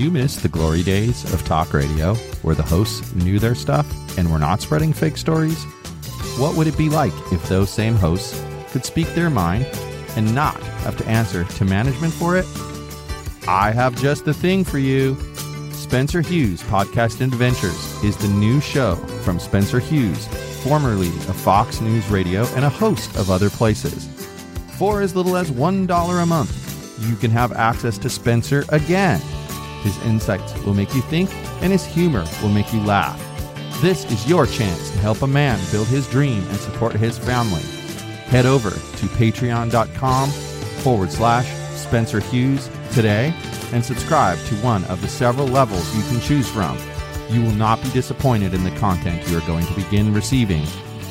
You miss the glory days of talk radio where the hosts knew their stuff and were not spreading fake stories? What would it be like if those same hosts could speak their mind and not have to answer to management for it? I have just the thing for you. Spencer Hughes Podcast Adventures is the new show from Spencer Hughes, formerly of Fox News Radio and a host of other places. For as little as $1 a month, you can have access to Spencer again. His insights will make you think, and his humor will make you laugh. This is your chance to help a man build his dream and support his family. Head over to patreon.com forward slash Spencer Hughes today and subscribe to one of the several levels you can choose from. You will not be disappointed in the content you are going to begin receiving.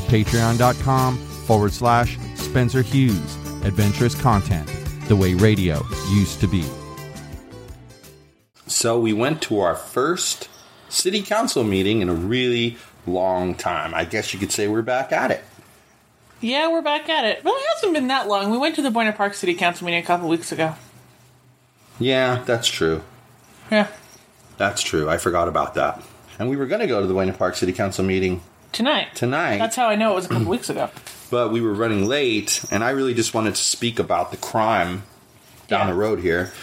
Patreon.com forward slash Spencer Hughes. Adventurous content, the way radio used to be. So we went to our first city council meeting in a really long time. I guess you could say we're back at it. Yeah, we're back at it. Well, it hasn't been that long. We went to the Buena Park City Council meeting a couple weeks ago. Yeah, that's true. Yeah. That's true. I forgot about that. And we were going to go to the Buena Park City Council meeting Tonight. tonight, That's how I know it was a couple weeks ago. but we were running late, and I really just wanted to speak about the crime down Yeah. the road here.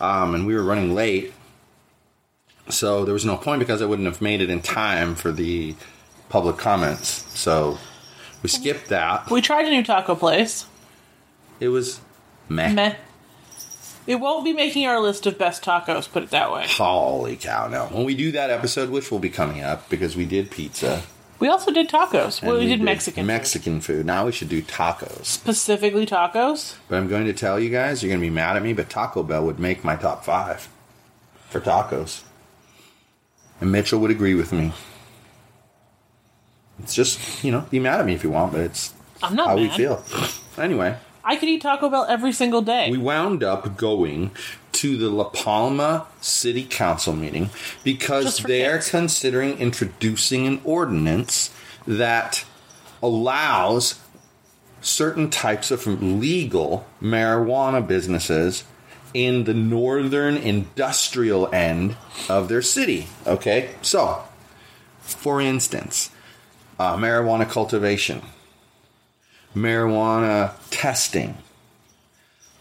Um, and we were running late, so there was no point because I wouldn't have made it in time for the public comments. So we skipped that. We tried a new taco place. It was meh. Meh. It won't be making our list of best tacos, put it that way. Holy cow, no. When we do that episode, which will be coming up because we did pizza. We also did tacos. Well, we, did Mexican. food. Mexican food. Now we should do tacos. Specifically tacos. But I'm going to tell you guys, you're going to be mad at me, but Taco Bell would make my top five for tacos. And Mitchell would agree with me. It's just, you know, be mad at me if you want, but it's I'm not how we mad. feel. Anyway, I could eat Taco Bell every single day. we wound up going to the La Palma City Council meeting because they're kids. considering introducing an ordinance that allows certain types of legal marijuana businesses in the northern industrial end of their city. Okay, so for instance, uh, marijuana cultivation, marijuana testing,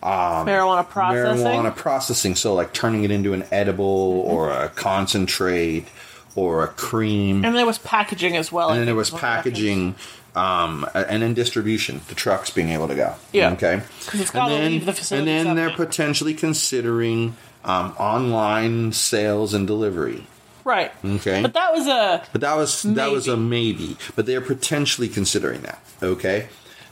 marijuana processing. marijuana processing. So, like turning it into an edible or a concentrate or a cream. And there was packaging as well. And then there was packaging, um, and in distribution. The trucks being able to go. Yeah. Okay. 'Cause it's And then, leave the facility and then they're somehow. potentially considering um, online sales and delivery. Right. Okay. But that was a But that was that was a maybe. But they're potentially considering that. Okay.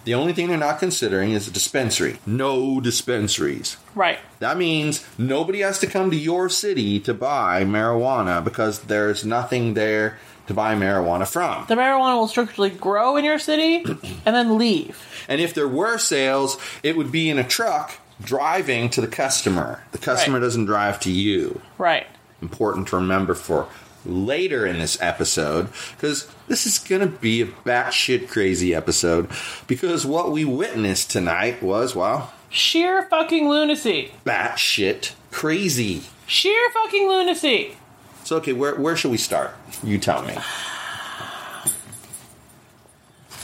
The only thing they're not considering is a dispensary. No dispensaries. right. That means nobody has to come to your city to buy marijuana because there's nothing there to buy marijuana from. The marijuana will structurally grow in your city and then leave. And if there were sales, it would be in a truck driving to the customer. The customer Right. doesn't drive to you. Right. Important to remember for later in this episode because this is going to be a batshit crazy episode because what we witnessed tonight was, well, Sheer fucking lunacy. batshit crazy. Sheer fucking lunacy. So, okay, where, where should we start? You tell me.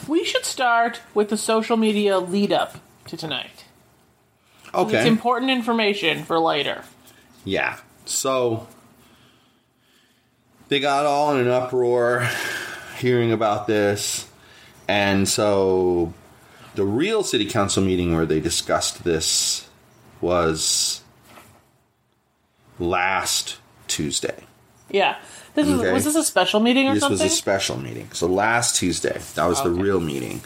We should start with the social media lead up to tonight. Okay. It's important information for later. Yeah. So they got all in an uproar hearing about this. And so the real city council meeting where they discussed this was last Tuesday. Yeah. This is Okay. was this a special meeting or something? This something? was a special meeting. So last Tuesday, that was the real meeting.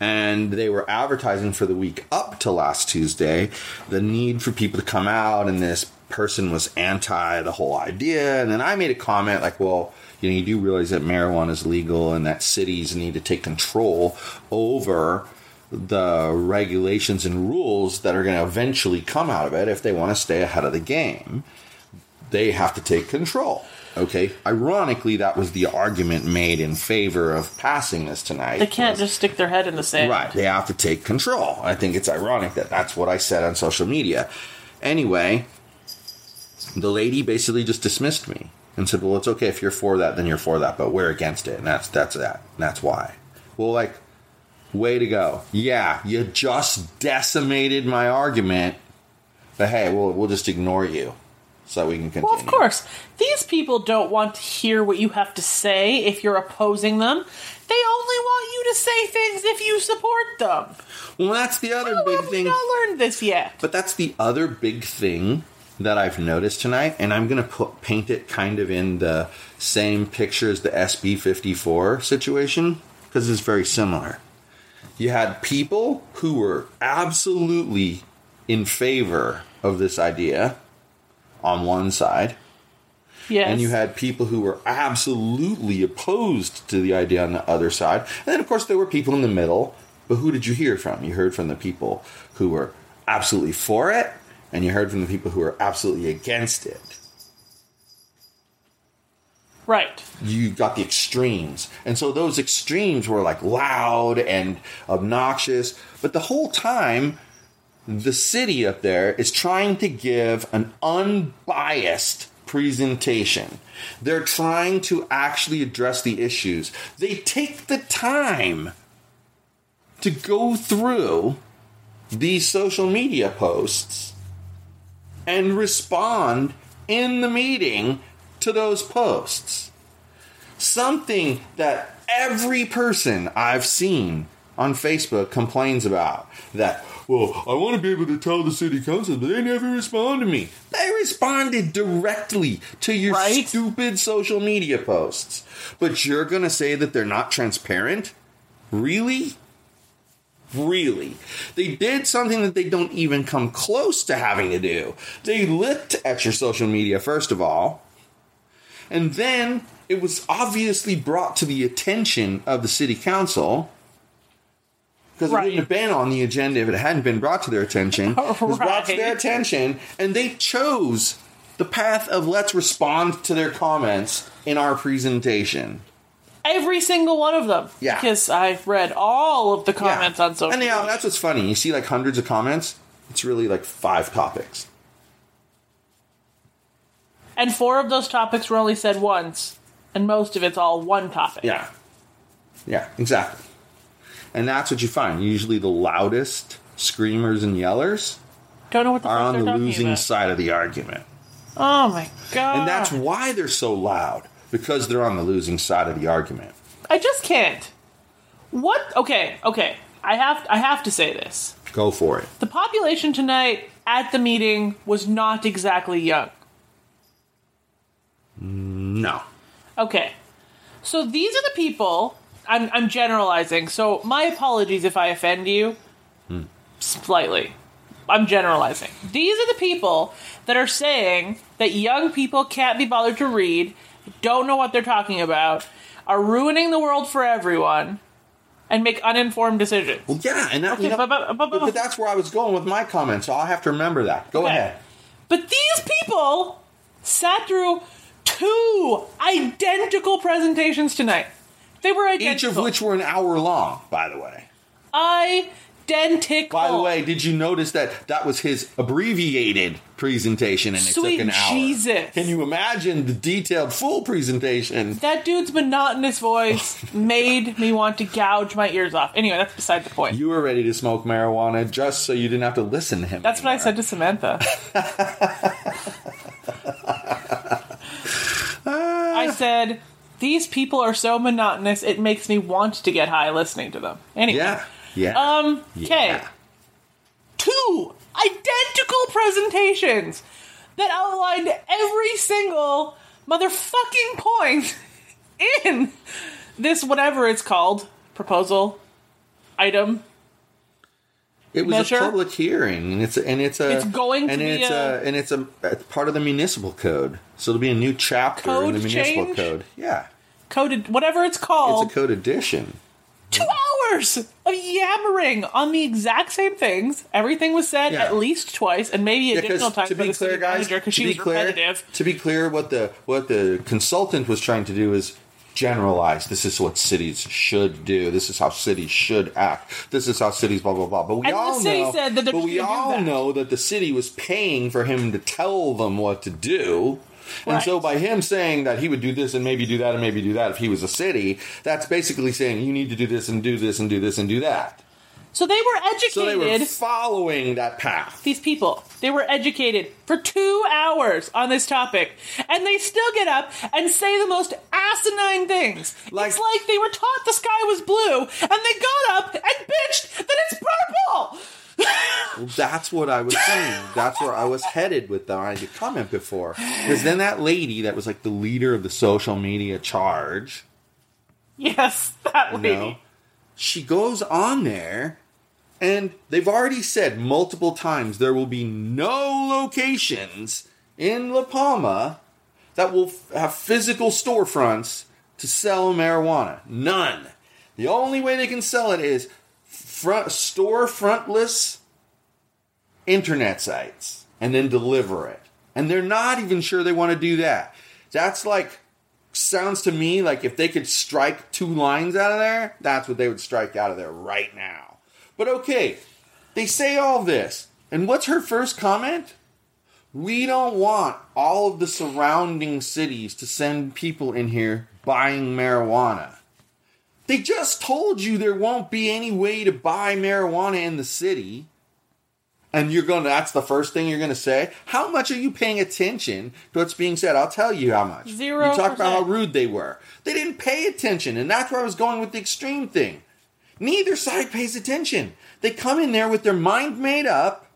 and they were advertising for the week up to last Tuesday the need for people to come out, and this person was anti the whole idea. And then I made a comment like, well, you know, you do realize that marijuana is legal and that cities need to take control over the regulations and rules that are going to eventually come out of it if they want to stay ahead of the game. They have to take control. Okay. Ironically, that was the argument made in favor of passing this tonight. They can't just stick their head in the sand. Right. They have to take control. I think it's ironic that that's what I said on social media. Anyway, the lady basically just dismissed me and said, "Well, it's okay if you're for that, then you're for that, but we're against it, and that's that's that, and that's why." Well, like, way to go! Yeah, you just decimated my argument, but hey, we'll we'll just ignore you so we can continue. Well, of course. These people don't want to hear what you have to say if you're opposing them. They only want you to say things if you support them. Well, that's the other How big have we thing. not learned this yet? But that's the other big thing that I've noticed tonight, and I'm going to put paint it kind of in the same picture as the SB 54 situation because it's very similar. You had people who were absolutely in favor of this idea on one side, Yes. and you had people who were absolutely opposed to the idea on the other side. And then, of course, there were people in the middle. But who did you hear from? You heard from the people who were absolutely for it, and you heard from the people who were absolutely against it. right. You got the extremes. And so those extremes were like loud and obnoxious. But the whole time, the city up there is trying to give an unbiased presentation. They're trying to actually address the issues. They take the time to go through these social media posts and respond in the meeting to those posts. Something that every person I've seen on Facebook complains about. That, well, I want to be able to tell the city council, but they never respond to me. They responded directly to your Right. stupid social media posts. But you're going to say that they're not transparent? Really? Really? They did something that they don't even come close to having to do. They looked at your social media, first of all, and then it was obviously brought to the attention of the city council. Because Right. it wouldn't have been on the agenda if it hadn't been brought to their attention. It was brought to their attention, and they chose the path of let's respond to their comments in our presentation. Every single one of them. Yeah. Because I've read all of the comments Yeah. on social And yeah, that's what's funny. You see like hundreds of comments. It's really like five topics. And four of those topics were only said once, and most of it's all one topic. Yeah. Yeah, exactly. And that's what you find. Usually the loudest screamers and yellers Don't know what the are fuck on they're the talking losing about. side of the argument. Oh my god. And that's why they're so loud. Because they're on the losing side of the argument. I just can't. What? Okay, okay. I have I have to say this. Go for it. The population tonight at the meeting was not exactly young. No. Okay. So these are the people I'm I'm generalizing. So my apologies if I offend you slightly. I'm generalizing. These are the people that are saying that young people can't be bothered to read, don't know what they're talking about, are ruining the world for everyone, and make uninformed decisions. Well, yeah, and that, Okay, you know, but- but- but- but, but that's where I was going with my comment, so I'll have to remember that. Go Okay. ahead. But these people sat through two identical presentations tonight. They were identical. Each of which were an hour long, by the way. identical. By the way, did you notice that that was his abbreviated presentation and it Sweet took an hour? Jesus. Can you imagine the detailed full presentation? that dude's monotonous voice made me want to gouge my ears off. Anyway, that's beside the point. You were ready to smoke marijuana just so you didn't have to listen to him. that's what I said to Samantha. I said, These people are so monotonous, it makes me want to get high listening to them. Anyway. Yeah. Yeah. Um, okay. Yeah. Two identical presentations that outlined every single motherfucking point in this whatever it's called proposal item. It was measure? a public hearing, and it's and it's a It's going to and be it's a- and it's a it's part of the municipal code. So it'll be a new chapter in the municipal change? code. Yeah, Coded, whatever it's called. it's a code edition. two hours of yammering on the exact same things. Everything was said Yeah. at least twice, and maybe Yeah, additional times to be clear, guys, manager to be clear, repetitive. to be clear, what the what the consultant was trying to do is generalize. This is what cities should do. This is how cities should act. This is how cities blah blah blah. But we And the all city know, said that but we all that. know that the city was paying for him to tell them what to do. And Right. so, by him saying that he would do this and maybe do that and maybe do that if he was a city, that's basically saying you need to do this and do this and do this and do that. So they were educated. So they were following that path. these people, they were educated for two hours on this topic, and they still get up and say the most asinine things. Like- it's like they were taught the sky was blue, and they got up and bitched that it's purple. Well, that's what I was saying. That's where I was headed with the I did comment before. Because then that lady that was like the leader of the social media charge, yes, that you lady. know, she goes on there and they've already said multiple times there will be no locations in La Palma that will f- have physical storefronts to sell marijuana. None. The only way they can sell it is front storefrontless internet sites and then deliver it. And they're not even sure they want to do that. That's like sounds to me like if they could strike two lines out of there, that's what they would strike out of there right now. But okay, they say all this. And what's her first comment? We don't want all of the surrounding cities to send people in here buying marijuana. They just told you there won't be any way to buy marijuana in the city. And you're going to, that's the first thing you're going to say? How much are you paying attention to what's being said? I'll tell you how much. Zero You talk about how rude they were. They didn't pay attention. And that's where I was going with the extreme thing. Neither side pays attention. They come in there with their mind made up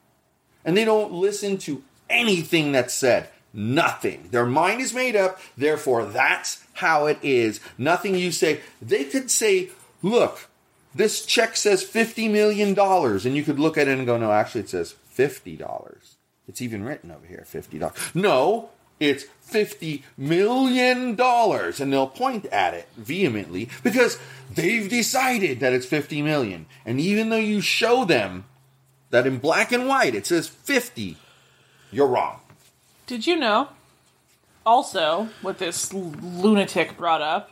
and they don't listen to anything that's said. Nothing. Their mind is made up, therefore, that's how it is. Nothing you say. They could say, look, this check says $50 million, and you could look at it and go, no, actually, it says $50. It's even written over here, $50. No, it's $50 million. And they'll point at it vehemently because they've decided that it's 50 million. And even though you show them that in black and white it says 50, you're wrong. Did you know? Also, what this lunatic brought up,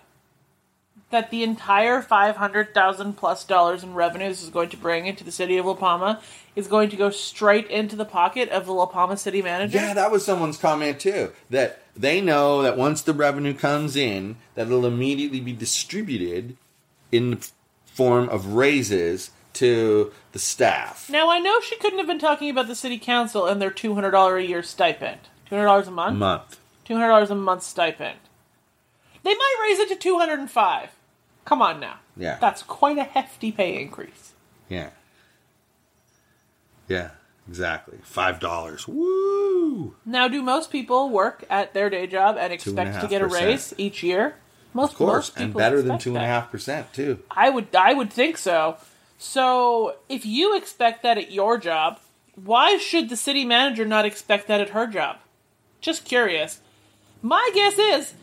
that the entire five hundred thousand plus dollars in revenues is going to bring into the city of La Palma is going to go straight into the pocket of the La Palma city manager. Yeah, that was someone's comment too. That they know that once the revenue comes in, that it'll immediately be distributed in the form of raises to the staff. Now I know she couldn't have been talking about the city council and their two hundred dollar a year stipend. Two hundred dollars a month. month. Two hundred dollars a month stipend. They might raise it to two hundred and five. Come on now. Yeah. That's quite a hefty pay increase. Yeah. Yeah, exactly. Five dollars. Woo! Now, do most people work at their day job and expect to get a raise each year? Most, Of course, most and better than two and a half percent too. I would, I would think so. So, if you expect that at your job, why should the city manager not expect that at her job? Just curious. My guess is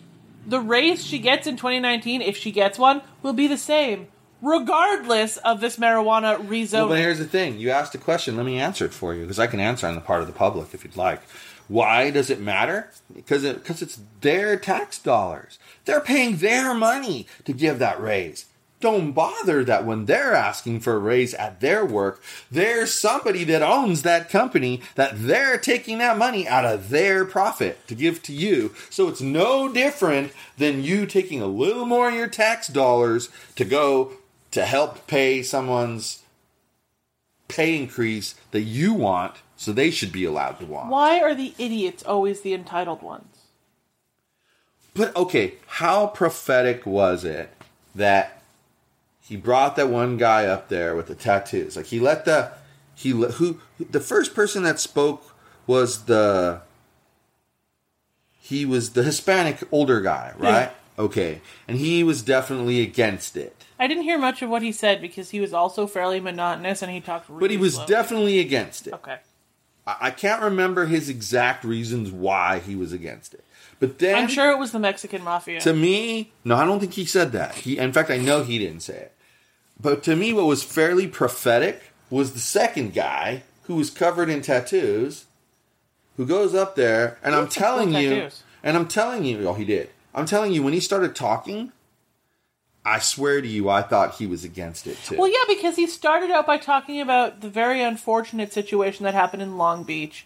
the raise she gets in 2019, if she gets one, will be the same, regardless of this marijuana rezoning. Well, but here's the thing. You asked a question. Let me answer it for you because I can answer on the part of the public if you'd like. Why does it matter? Because it, because it's their tax dollars. They're paying their money to give that raise. Don't bother that when they're asking for a raise at their work, there's somebody that owns that company that they're taking that money out of their profit to give to you. So it's no different than you taking a little more of your tax dollars to go to help pay someone's pay increase that you want, so they should be allowed to want. Why are the idiots always the entitled ones? But okay, how prophetic was it that he brought that one guy up there with the tattoos? Like he let the he let, who the first person that spoke was the he was the Hispanic older guy, right? Okay, and he was definitely against it. I didn't hear much of what he said because he was also fairly monotonous and he talked really But he was slowly. definitely against it. Okay. I, I can't remember his exact reasons why he was against it. But then I'm sure it was the Mexican mafia. to me, no, I don't think he said that. He, in fact, I know he didn't say it. But to me, what was fairly prophetic was the second guy who was covered in tattoos, who goes up there, and I'm Lots of cool telling you, tattoos. and I'm telling you, oh, he did. I'm telling you, when he started talking, I swear to you, I thought he was against it too. Well, yeah, because he started out by talking about the very unfortunate situation that happened in Long Beach,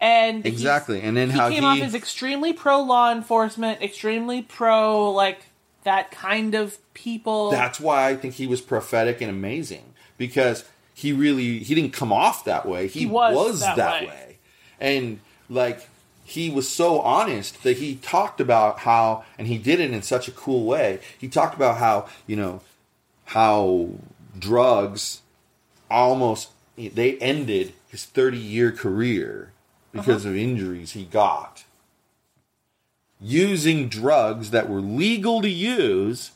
and Exactly, and then he how came he- off as extremely pro law enforcement, extremely pro like that kind of people. That's why I think he was prophetic and amazing because he really he didn't come off that way. He, He was was, that that, way. way. and like he was so honest that he talked about how, and he did it in such a cool way. He talked about how you know how drugs almost they ended his 30 year career because uh-huh. of injuries he got using drugs that were legal to use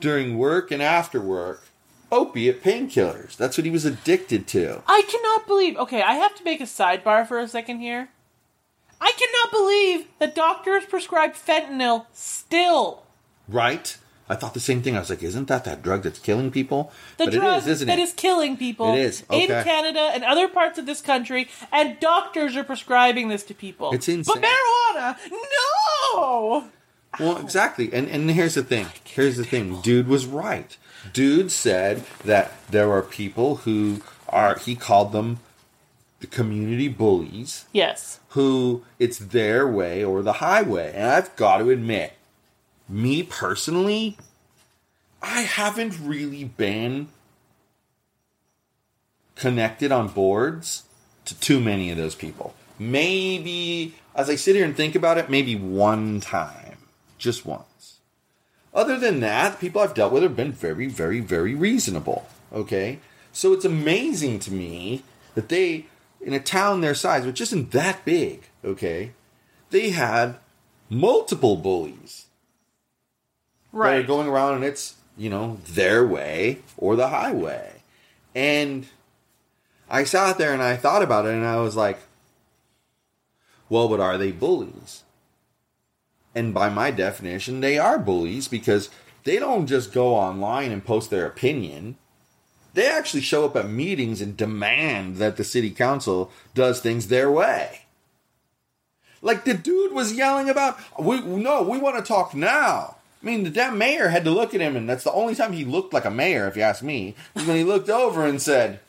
during work and after work opiate painkillers that's what he was addicted to I cannot believe. Okay, I have to make a sidebar for a second here. I cannot believe that doctors prescribe fentanyl still. right i thought the same thing i was like isn't that that drug that's killing people The but drug it is isn't that it is killing people It is, in. Canada and other parts of this country, and doctors are prescribing this to people. It's insane. But marijuana, no. Well, exactly. And and here's the thing. Here's the thing. Dude was right. Dude said that there are people who are he called them the community bullies Yes. who it's their way or the highway. And I've got to admit, me personally, I haven't really been connected on boards to too many of those people. Maybe, as I sit here and think about it, maybe one time. Just once. Other than that, the people I've dealt with have been very, very, very reasonable. Okay? So it's amazing to me that they, in a town their size, which isn't that big, okay, they had multiple bullies that are Right. going around and it's, you know, their way or the highway. And I sat there and I thought about it and I was like, well, but are they bullies? And by my definition, they are bullies because they don't just go online and post their opinion. They actually show up at meetings and demand that the city council does things their way. Like the dude was yelling about, we no, we want to talk now. I mean, the damn mayor had to look at him, and that's the only time he looked like a mayor, if you ask me, was when he looked over and said,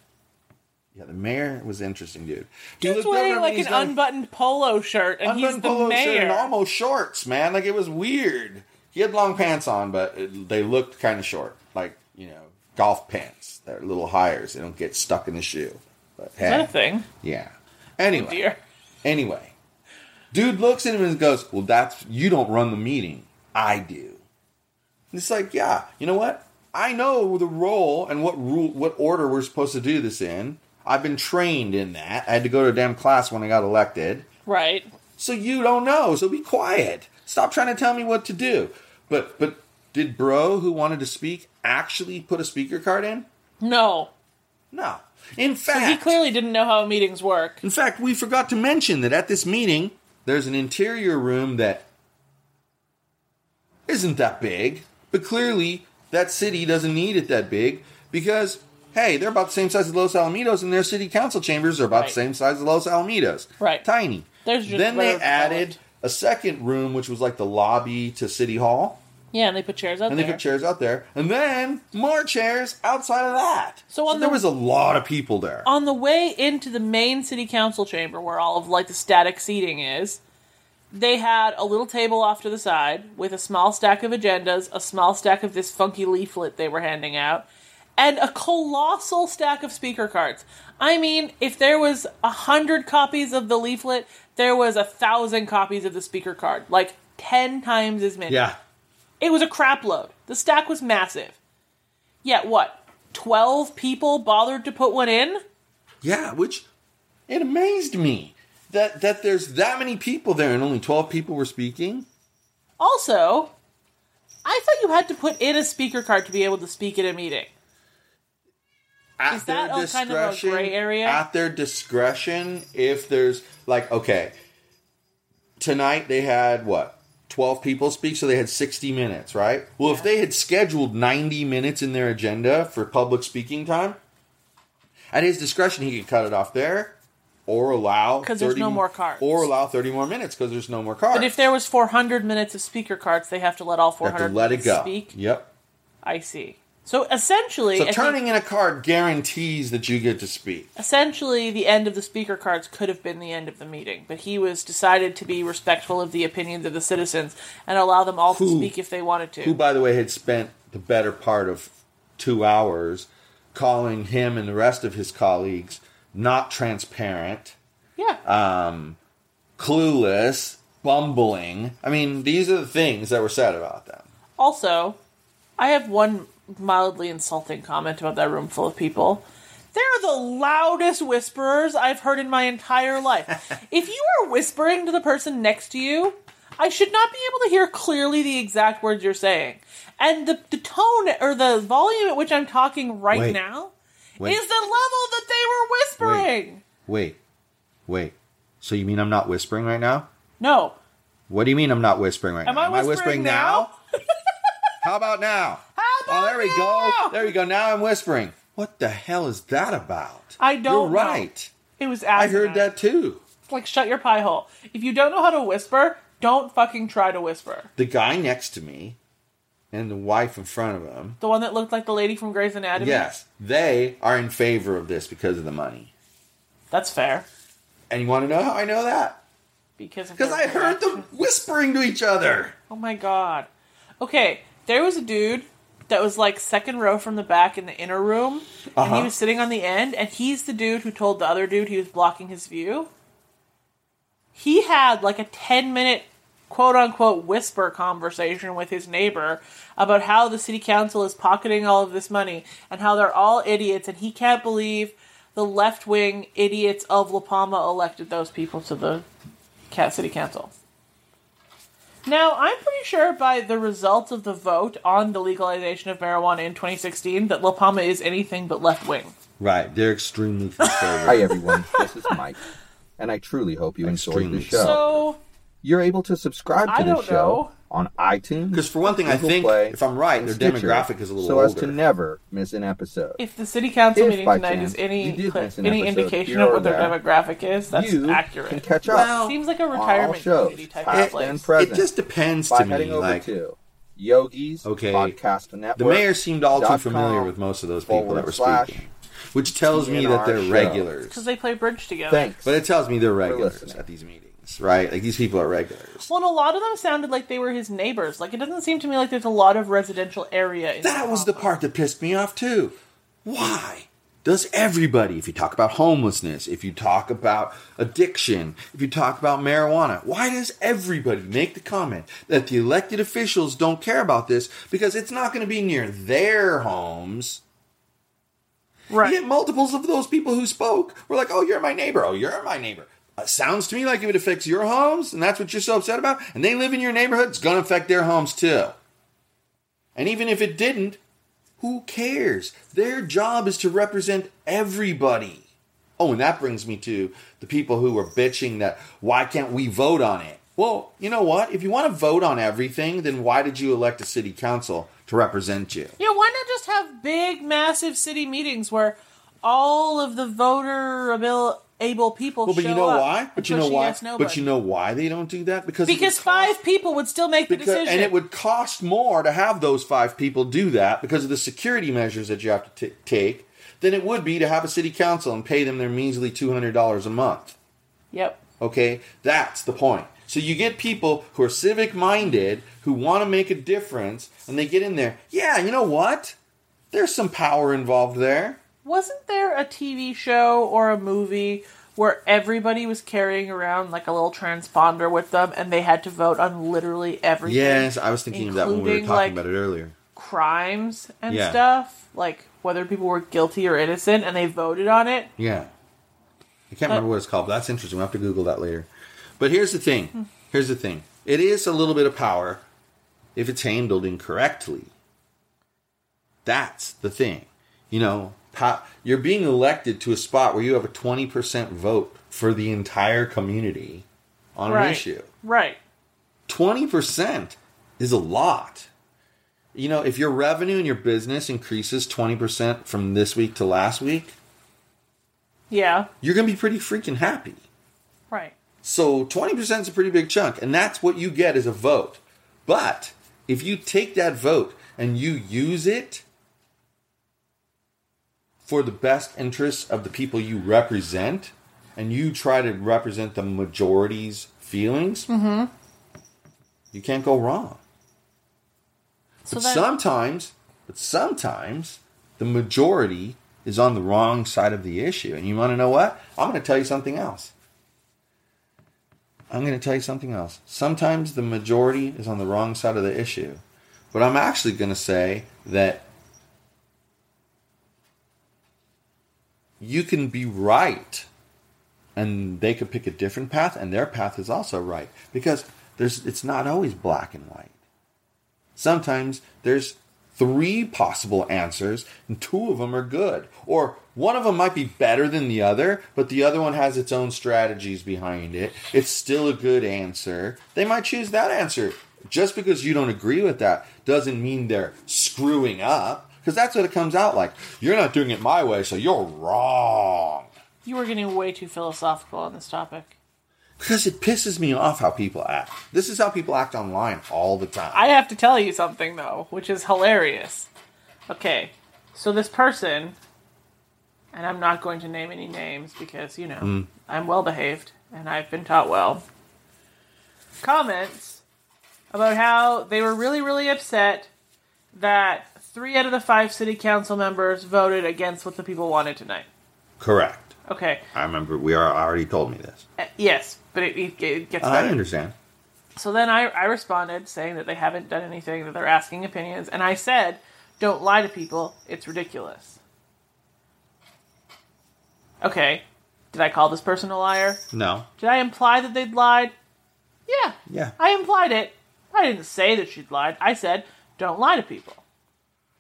"Yeah, the mayor was interesting, dude." He He's wearing like an unbuttoned polo shirt, and he's the polo mayor. shirt and almost shorts, man. Like it was weird. He had long pants on, but it, they looked kind of short, like you know, golf pants. They're a little higher, so they don't get stuck in the shoe. But Is that a thing? yeah. Anyway, oh, Dear. Anyway, dude looks at him and goes, "Well, that's you don't run the meeting. I do." And it's like, yeah, you know what? I know the role and what rule, what order we're supposed to do this in. I've been trained in that. I had to go to a damn class when I got elected. Right. So you don't know. So be quiet. Stop trying to tell me what to do. But but did bro who wanted to speak actually put a speaker card in? No. No. In So fact, he clearly didn't know how meetings work. In fact, we forgot to mention that at this meeting, there's an interior room that isn't that big, but clearly that city doesn't need it that big because, hey, they're about the same size as Los Alamitos and their city council chambers are about Right. the same size as Los Alamitos. Right. Tiny. There's just then they added a second room, which was like the lobby to City Hall. Yeah, and they put chairs out there. And they there. put chairs out there. And then more chairs outside of that. So on there the- was a lot of people there. on the way into the main city council chamber where all of like the static seating is they had a little table off to the side with a small stack of agendas a small stack of this funky leaflet they were handing out and a colossal stack of speaker cards i mean if there was a hundred copies of the leaflet there was a thousand copies of the speaker card like ten times as many yeah. it was a crap load. The stack was massive. Yet what? Twelve people bothered to put one in? Yeah, which it amazed me that that there's that many people there and only 12 people were speaking. Also, I thought you had to put in a speaker card to be able to speak at a meeting. at Is that a kind of a gray area? At their discretion, if there's like okay, tonight they had what twelve people speak, so they had sixty minutes, right? Well, if they had scheduled ninety minutes in their agenda for public speaking time, at his discretion, he could cut it off there, or allow 'Cause there's 30 no more cards. or allow thirty more minutes because there's no more cards. But if there was 400 minutes of speaker cards, they have to let all 400 let it go. speak. Yep. I see. So essentially, So turning in a card guarantees that you get to speak. essentially the end of the speaker cards could have been the end of the meeting, but he was decided to be respectful of the opinions of the citizens and allow them all to speak if they wanted to. who, by the way, had spent the better part of two hours calling him and the rest of his colleagues not transparent, yeah. um, clueless, bumbling. I mean, these are the things that were said about them. Also, I have one mildly insulting comment about that room full of people. They're the loudest whisperers I've heard in my entire life. if you are whispering to the person next to you, I should not be able to hear clearly the exact words you're saying. And the, the tone or the volume at which I'm talking right Wait. now Wait. is the level that they were whispering. Wait, wait. So you mean I'm not whispering right now? No. What do you mean I'm not whispering right now? Am now? I whispering now? How about now? How about Oh, about there we now? go. There we go. Now I'm whispering. What the hell is that about? I don't You're know. right. It was I heard that too. Like, shut your pie hole. If you don't know how to whisper, don't fucking try to whisper. The guy next to me and the wife in front of him. The one that looked like the lady from Grey's Anatomy? Yes, they are in favor of this because of the money. That's fair. And you want to know how I know that? Because of Because I heard them whispering to each other. Oh my god. Okay, there was a dude that was like second row from the back in the inner room, and he Uh-huh. was sitting on the end, and he's the dude who told the other dude he was blocking his view. He had like a 10 minute quote unquote whisper conversation with his neighbor about how the city council is pocketing all of this money and how they're all idiots, and he can't believe the left wing idiots of La Palma elected those people to the ca- city council. Now, I'm pretty sure by the results of the vote on the legalization of marijuana in 2016 that La Palma is anything but left wing. Right, they're extremely conservative. Hi, everyone. This is Mike, and I truly hope you enjoyed the show. So, You're able to subscribe to I this show know. on iTunes. Because for one thing, I think Play, if I'm right, their Stitcher, demographic is a little so older. as to never miss an episode. if the city council If meeting tonight chance is any you did cl- miss an any indication of what their there, demographic is, that's you accurate. can catch up Well, Seems like a retirement shows, community type past of place. present. it just depends by to heading me. over Like to Yogi's Okay. Podcast Network. the mayor seemed all too familiar with most of those people that were speaking, which tells me that they're show. regulars. Because they play bridge together. Thanks. But it tells me they're regulars at these meetings, right? Like these people are regulars. Well, and a lot of them sounded like they were his neighbors. Like, it doesn't seem to me like there's a lot of residential area in That was the part that pissed me off too. Why does everybody, if you talk about homelessness, if you talk about addiction, if you talk about marijuana, why does everybody make the comment that the elected officials don't care about this because it's not going to be near their homes? Right. Yet multiples of those people who spoke were like, "Oh, you're my neighbor. Oh, you're my neighbor." Uh, sounds to me like if it affects your homes, and that's what you're so upset about, and they live in your neighborhood, it's going to affect their homes too. And even if it didn't, who cares? Their job is to represent everybody. Oh, and that brings me to the people who are bitching that why can't we vote on it? Well, you know what? If you want to vote on everything, then why did you elect a city council to represent you? Yeah, why not just have big, massive city meetings where all of the voter abil- able people Well, but show you know up why? But you know why? But you know why they don't do that? Because it would because cost- five people would still make the decision. and it would cost more to have those five people do that because of the security measures that you have to t- take than it would be to have a city council and pay them their measly two hundred dollars a month. Yep. Okay, that's the point. So you get people who are civic minded who want to make a difference, and they get in there. Yeah, you know what? There's some power involved there. Wasn't there a TV show or a movie where everybody was carrying around like a little transponder with them and they had to vote on literally everything? Yes, I was thinking of that when we were talking like, about it earlier. Crimes and Yeah. stuff, like whether people were guilty or innocent, and they voted on it. Yeah. I can't remember what it's called, but that's interesting. We'll have to Google that later. But here's the thing. Hmm. Here's the thing. It is a little bit of power, if it's handled incorrectly. That's the thing. You know, you're being elected to a spot where you have a 20% vote for the entire community on right. an issue. Right. 20% is a lot. You know, if your revenue in your business increases 20% from this week to last week, Yeah. you're going to be pretty freaking happy. Right. So 20% is a pretty big chunk, and that's what you get as a vote. But if you take that vote and you use it for the best interests of the people you represent, and you try to represent the majority's feelings, you can't go wrong. So But then, sometimes, but sometimes the majority is on the wrong side of the issue. And you want to know what? I'm going to tell you something else. I'm going to tell you something else. Sometimes the majority is on the wrong side of the issue. But I'm actually going to say that you can be right and they could pick a different path and their path is also right because there's it's not always black and white. Sometimes there's three possible answers and two of them are good. Or one of them might be better than the other, but the other one has its own strategies behind it. It's still a good answer. They might choose that answer. Just because you don't agree with that doesn't mean they're screwing up. Because that's what it comes out like. You're not doing it my way, so you're wrong. you were getting way too philosophical on this topic. Because it pisses me off how people act. This is how people act online all the time. I have to tell you something though, which is hilarious. Okay, so this person, and I'm not going to name any names because you know mm. I'm well behaved and I've been taught well. Comments about how they were really, really upset that three out of the five city council members voted against what the people wanted tonight. Correct. Okay, I remember we are already told me this. uh, yes, but it, it, it gets I better. understand. So then I, I responded saying that they haven't done anything, that they're asking opinions, and I said, don't lie to people, it's ridiculous. Okay, did I call this person a liar? No. Did I imply that they'd lied? Yeah, Yeah. I implied it. I didn't say that she'd lied. I said, don't lie to people.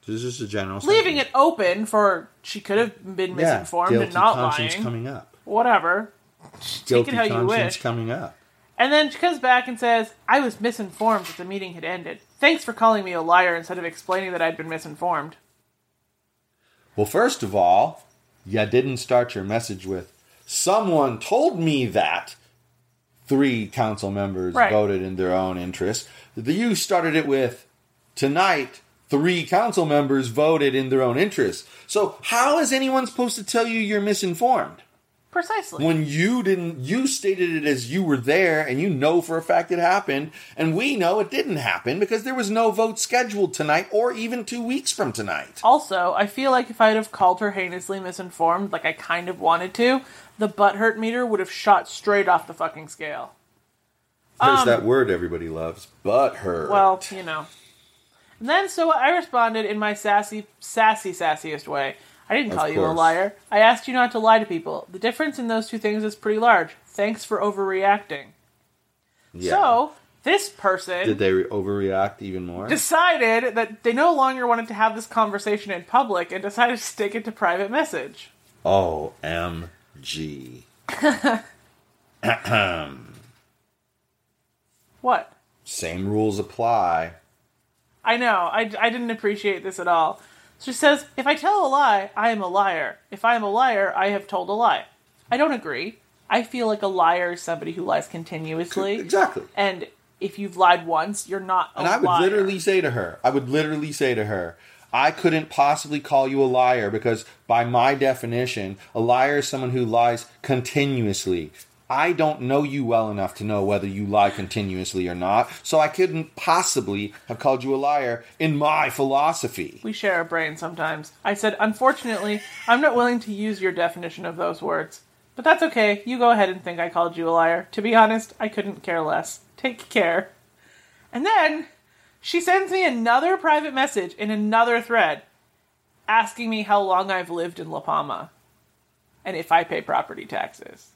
This is just a general Leaving sentiment. it open for she could have been misinformed guilty and not conscience lying. coming up. Whatever. Guilty it how you conscience wish. coming up. And then she comes back and says, I was misinformed that the meeting had ended. Thanks for calling me a liar instead of explaining that I'd been misinformed. Well, first of all, you didn't start your message with someone told me that three council members Right. voted in their own interest. You started it with tonight three council members voted in their own interest. So how is anyone supposed to tell you you're misinformed? Precisely. when you didn't you stated it as you were there and you know for a fact it happened and we know it didn't happen because there was no vote scheduled tonight or even two weeks from tonight also, I feel like if I'd have called her heinously misinformed, like I kind of wanted to, the butthurt meter would have shot straight off the fucking scale. there's that word everybody loves butthurt. Um, Well, you know. And then so I responded in my sassy, sassy, sassiest way. I didn't call you a liar. I asked you not to lie to people. The difference in those two things is pretty large. Thanks for overreacting. yeah. So this person did they re- overreact even more decided that they no longer wanted to have this conversation in public and decided to stick it to private message. Oh, omg What? same rules apply I know. I, I didn't appreciate this at all. She says, if I tell a lie, I am a liar. If I am a liar, I have told a lie. I don't agree. I feel like a liar is somebody who lies continuously. exactly And if you've lied once, you're not a And I would liar. literally say to her, I would literally say to her, I couldn't possibly call you a liar because, by my definition, a liar is someone who lies continuously. I don't know you well enough to know whether you lie continuously or not, so I couldn't possibly have called you a liar in my philosophy. We share a brain sometimes. I said, unfortunately, I'm not willing to use your definition of those words. But that's okay. You go ahead and think I called you a liar. To be honest, I couldn't care less. Take care. And then she sends me another private message in another thread asking me how long I've lived in La Palma and if I pay property taxes.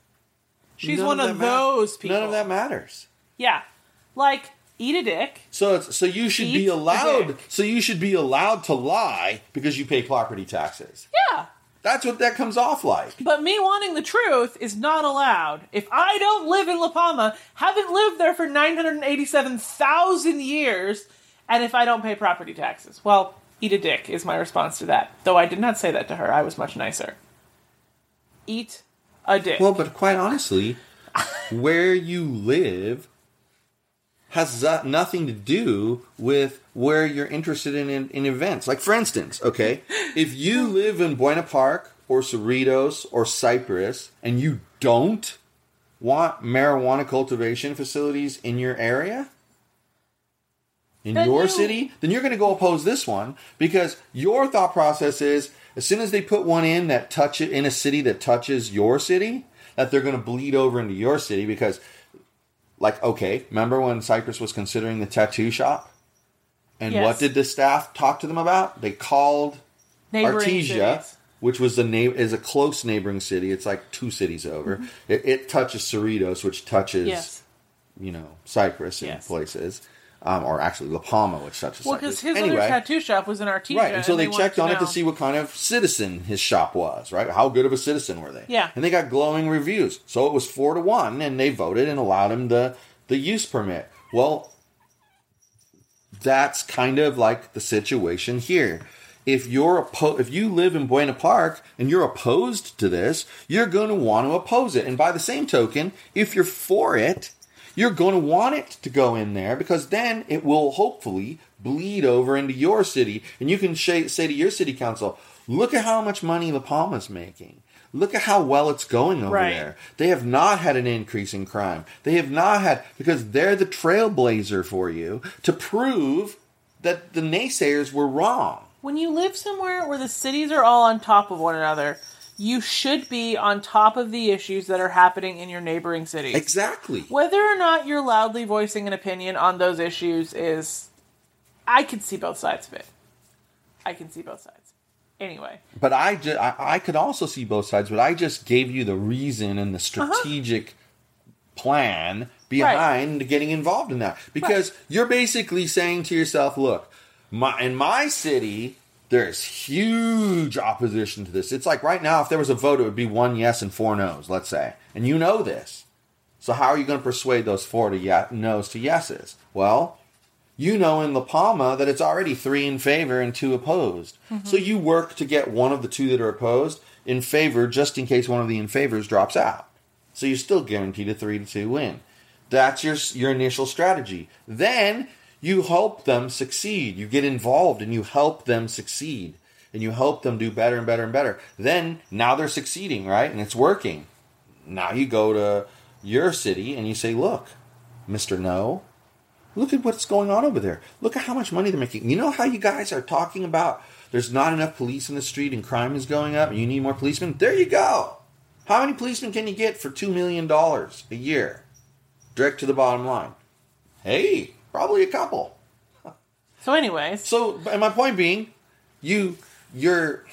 She's None one of, ma- those people. None of that matters. Yeah. Like, Eat a dick. So it's, so you should Eat be allowed. So you should be allowed to lie because you pay property taxes. Yeah. That's what that comes off like. But me wanting the truth is not allowed. If I don't live in La Palma, haven't lived there for 987,000 years, and if I don't pay property taxes. Well, eat a dick is my response to that. Though I did not say that to her, I was much nicer. Eat a dick. Well, but quite honestly, where you live has nothing to do with where you're interested in, in in events. Like for instance, okay, if you live in Buena Park or Cerritos or Cypress and you don't want marijuana cultivation facilities in your area, in Then your you- city, then you're going to go oppose this one because your thought process is as soon as they put one in that touch it in a city that touches your city, that they're going to bleed over into your city because, like, okay, remember when Cypress was considering the tattoo shop? And Yes. what did the staff talk to them about? They called Artesia, cities. which was the name is a close neighboring city. It's like two cities over. It, it touches Cerritos, which touches Mm-hmm. Yes. you know Cypress in Yes. places, um, or actually La Palma, which touches Well, Cypress. because his other tattoo shop was in Artesia. Right, and so they, wanted checked on it to see what kind of citizen his shop was, right? How good of a citizen were they? Yeah. And they got glowing reviews. So it was four to one, and they voted and allowed him the, the use permit. Well, that's kind of like the situation here. If you're oppo- if you live in Buena Park and you're opposed to this, you're going to want to oppose it. And by the same token, if you're for it, you're going to want it to go in there because then it will hopefully bleed over into your city, and you can say to your city council, "Look at how much money La Palma's making." Look at how well it's going over Right. there. They have not had an increase in crime. They have not had because they're the trailblazer for you to prove that the naysayers were wrong. when you live somewhere where the cities are all on top of one another, you should be on top of the issues that are happening in your neighboring city. Exactly. Whether or not you're loudly voicing an opinion on those issues is. I can see both sides of it. I can see both sides. Anyway, But I, ju- I I could also see both sides, but I just gave you the reason and the uh-huh. strategic plan behind getting involved in that. Because you're basically saying to yourself, look, my in my city, there's huge opposition to this. It's like right now, if there was a vote, it would be one yes and four no's, let's say. And you know this. So how are you going to persuade those four to yes, no's to yeses? Well, you know in La Palma that it's already three in favor and two opposed. Mm-hmm. So you work to get one of the two that are opposed in favor just in case one of the in favors drops out. So you're still guaranteed a three to two win. That's your your initial strategy. Then you help them succeed. You get involved and you help them succeed. And you help them do better and better and better. Then now they're succeeding, right? And it's working. Now you go to your city and you say, look, Mr. No, Look at what's going on over there. Look at how much money they're making. You know how you guys are talking about there's not enough police in the street and crime is going up and you need more policemen? There you go. How many policemen can you get for $2 million a year? Direct to the bottom line. Hey, probably a couple. so anyways, So, and my point being, you, you're,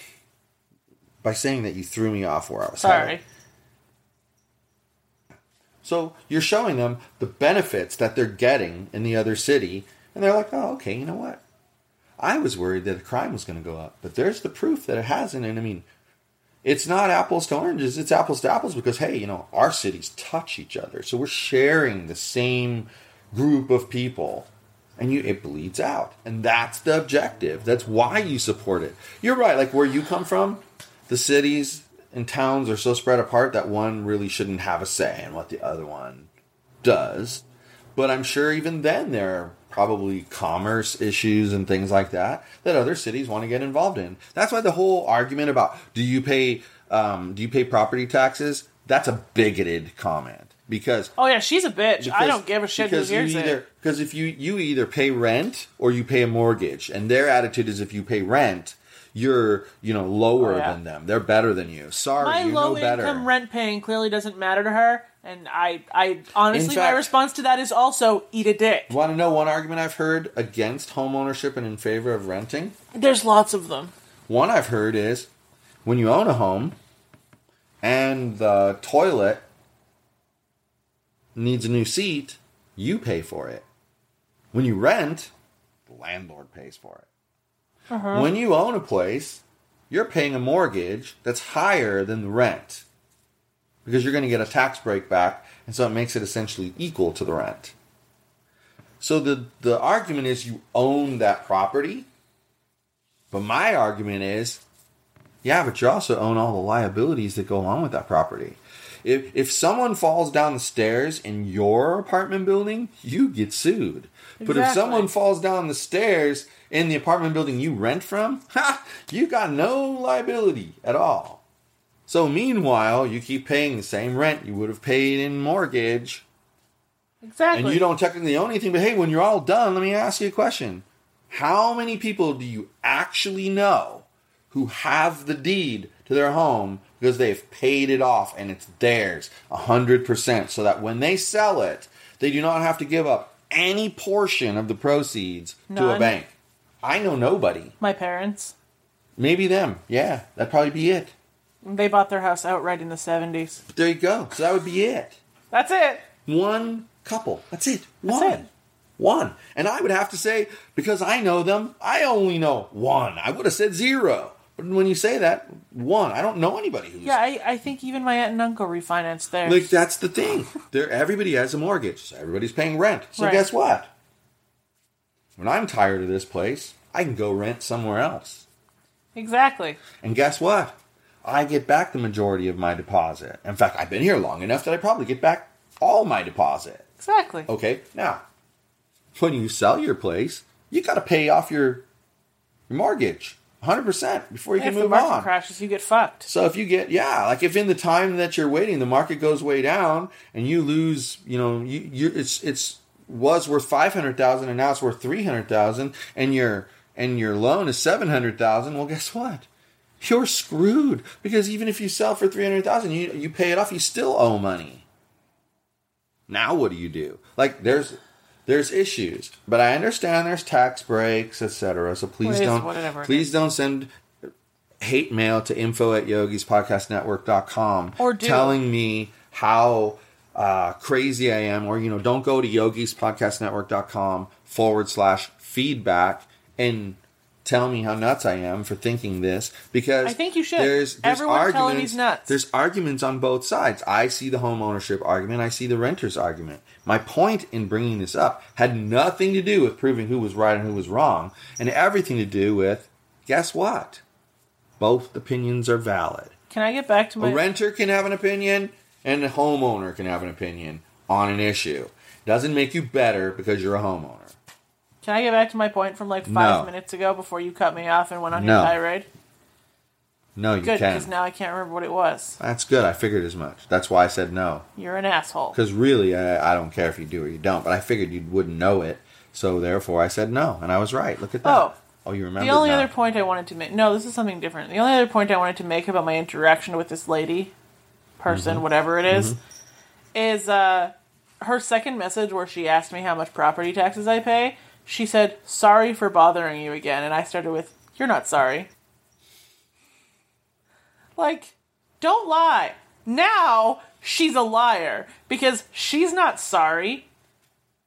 by saying that you threw me off where I was sorry. headed. So you're showing them the benefits that they're getting in the other city, and they're like, oh, okay, you know what? I was worried that the crime was going to go up, but there's the proof that it hasn't. And I mean, it's not apples to oranges, it's apples to apples because, hey, you know, our cities touch each other. So we're sharing the same group of people. And you, it bleeds out, and that's the objective. That's why you support it. You're right. Like where you come from, the cities and towns are so spread apart that one really shouldn't have a say in what the other one does. But I'm sure even then there are probably commerce issues and things like that that other cities want to get involved in. That's why the whole argument about do you pay um, do you pay property taxes? That's a bigoted comment because Oh yeah, she's a bitch. I don't give a shit who because you hears either, it. Because if you you either pay rent or you pay a mortgage, and their attitude is if you pay rent, you're you know lower Oh, yeah. than them. They're better than you. Sorry, My you low know better. income rent paying clearly doesn't matter to her, and I, I honestly, my response to that is also eat a dick. Want to know one argument I've heard against home ownership and in favor of renting? There's lots of them. One I've heard is when you own a home and the toilet needs a new seat, you pay for it. When you rent, the landlord pays for it. Uh-huh. When you own a place, you're paying a mortgage that's higher than the rent because you're going to get a tax break back, and so it makes it essentially equal to the rent. So the the argument is you own that property, but my argument is, yeah, but you also own all the liabilities that go along with that property. If if someone falls down the stairs in your apartment building, you get sued. But if someone falls down the stairs in the apartment building you rent from, ha, you got no liability at all. So meanwhile, you keep paying the same rent you would have paid in mortgage, Exactly. and you don't technically own anything. But hey, when you're all done, let me ask you a question: How many people do you actually know who have the deed to their home because they've paid it off and it's theirs hundred percent, so that when they sell it, they do not have to give up any portion of the proceeds to a bank? I know nobody. My parents. Maybe them. Yeah, that'd probably be it. They bought their house outright in the 70s. There you go. So that would be it. That's it. One couple. That's it. That's One. it. One. And I would have to say, because I know them, I only know one. I would have said zero. But when you say that, one. I don't know anybody who's Yeah, I, I think even my aunt and uncle refinanced theirs. like that's the thing. There everybody has a mortgage. So everybody's paying rent. So Right. guess what? When I'm tired of this place, I can go rent somewhere else. exactly. And guess what? I get back the majority of my deposit. In fact, I've been here long enough that I probably get back all my deposit. Exactly. Okay, now, when you sell your place, you got to pay off your, your mortgage 100% before you if can the move market on. crashes, you get fucked. So if you get, yeah, like if in the time that you're waiting, the market goes way down and you lose, you know, you, you it's, it's, was worth 500,000 and now it's worth 300,000 and your, and your loan is 700,000. Well, guess what? You're screwed because even if you sell for 300,000, you, you pay it off, you still owe money. Now what do you do? Like there's there's issues, but I understand there's tax breaks, etc. So please Well, it is don't it please is. don't send hate mail to info at yogispodcastnetwork.com Or do. telling me how uh, crazy I am, or you know, don't go to yogispodcastnetwork.com forward slash feedback and tell me how nuts I am for thinking this because I think you should. There's, there's Everyone's telling arguments. he's nuts. There's arguments on both sides. I see the home ownership argument. I see the renter's argument. My point in bringing this up had nothing to do with proving who was right and who was wrong, and everything to do with guess what? Both opinions are valid. Can I get back to my A renter can have an opinion, and a homeowner can have an opinion on an issue. Doesn't make you better because you're a homeowner. Can I get back to my point from like five No. minutes ago before you cut me off and went on No. your tirade? No, you Good, because now I can't remember what it was. That's good. I figured as much. That's why I said no. You're an asshole. Because really, I, I don't care if you do or you don't, but I figured you wouldn't know it. So therefore, I said no, and I was right. Look at that. Oh. oh you remember? The only now. other point I wanted to make no, this is something different. The only other point I wanted to make about my interaction with this lady, person, Mm-hmm. whatever it is, is uh her second message where she asked me how much property taxes I pay. She said, "Sorry for bothering you again," and I started with, "You're not sorry." Like, don't lie. Now she's a liar because she's not sorry.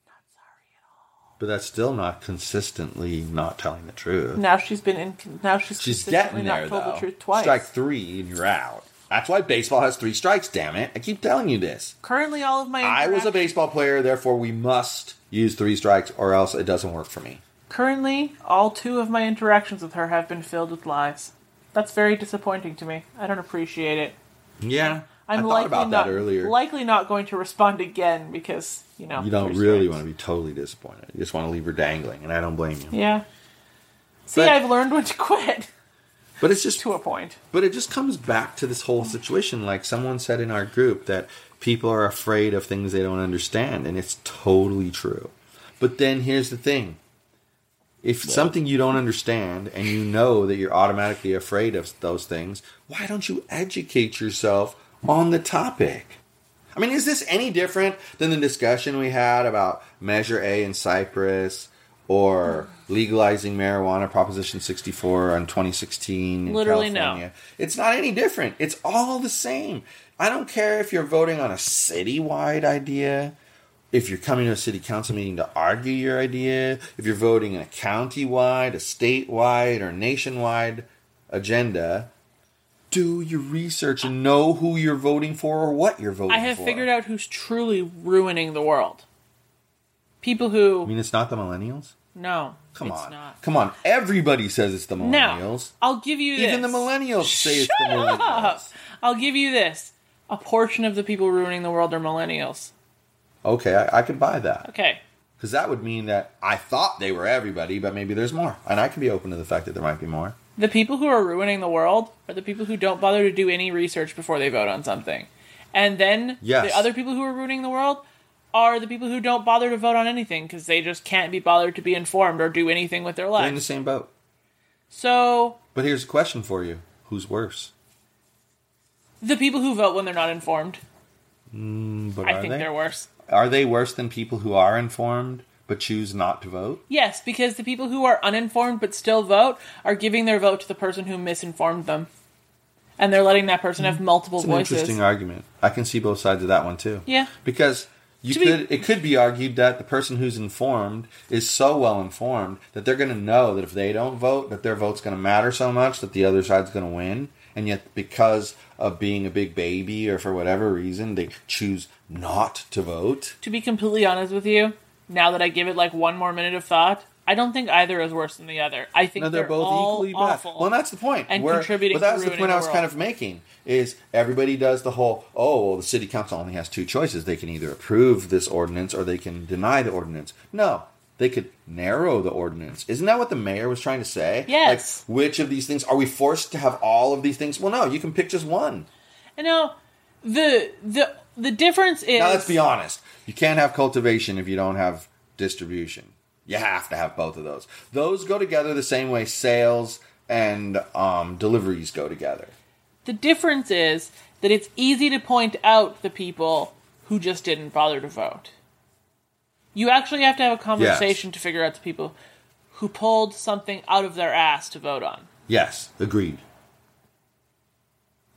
Not sorry at all. But that's still not consistently not telling the truth. Now she's been in. Now she's She's getting not there told though. the truth twice. Strike three, and you're out. That's why baseball has three strikes. Damn it! I keep telling you this. Currently, all of my I was a baseball player, therefore we must use three strikes, or else it doesn't work for me. Currently, all two of my interactions with her have been filled with lies. That's very disappointing to me. I don't appreciate it. Yeah, I'm I thought likely about not that earlier. likely not going to respond again because you know you don't really want to be totally disappointed. You just want to leave her dangling, and I don't blame you. Yeah. See, But- I've learned when to quit But it's just to a point. But it just comes back to this whole situation. Like someone said in our group that people are afraid of things they don't understand, and it's totally true. But then here's the thing if it's something you don't understand and you know that you're automatically afraid of those things, why don't you educate yourself on the topic? I mean, is this any different than the discussion we had about Measure A in Cypress or legalizing marijuana, Proposition 64 on 2016 in Literally no. California? It's not any different. It's all the same. I don't care if you're voting on a citywide idea if you're coming to a city council meeting to argue your idea, if you're voting in a county-wide, a statewide, or nationwide agenda, do your research and know who you're voting for or what you're voting for. I have figured out who's truly ruining the world. People who I mean, it's not the millennials. no, Come it's on, not. come on. Everybody says it's the millennials. I'll give you this. Even the millennials say it's the Shut up! millennials. I'll give you this. A portion of the people ruining the world are millennials. Okay, I, I could buy that Okay. because that would mean that I thought they were everybody, but maybe there's more, and I can be open to the fact that there might be more. The people who are ruining the world are the people who don't bother to do any research before they vote on something. And then Yes. the other people who are ruining the world are the people who don't bother to vote on anything because they just can't be bothered to be informed or do anything with their They're in the same boat. So But here's a question for you: Who's worse? the people who vote when they're not informed, mm, But I are think they? they're worse. Are they worse than people who are informed but choose not to vote? Yes, because the people who are uninformed but still vote are giving their vote to the person who misinformed them. And they're letting that person have hmm. multiple It's an voices. interesting argument. I can see both sides of that one too. Yeah. Because you To be- could it could be argued that the person who's informed is so well informed that they're going to know that if they don't vote that their vote's going to matter so much that the other side's going to win and yet because of being a big baby or for whatever reason they choose not to vote. to be completely honest with you, now that I give it like one more minute of thought, I don't think either is worse than the other. I think No, they're, both all equally bad. awful. Well, that's the point. and Where- contributing But that's the point I was kind of making. Is everybody does the whole? Oh, well, the city council only has two choices. They can either approve this ordinance or they can deny the ordinance. No, they could narrow the ordinance. Isn't that what the mayor was trying to say? Yes. Like, which of these things are we forced to have? All of these things? Well, no. You can pick just one. And now the the the difference is Now, let's be honest. You can't have cultivation if you don't have distribution. You have to have both of those. Those go together the same way sales and um, deliveries go together. the difference is that it's easy to point out the people who just didn't bother to vote. You actually have to have a conversation to figure out the people who pulled something out of their ass to vote on. Yes, agreed.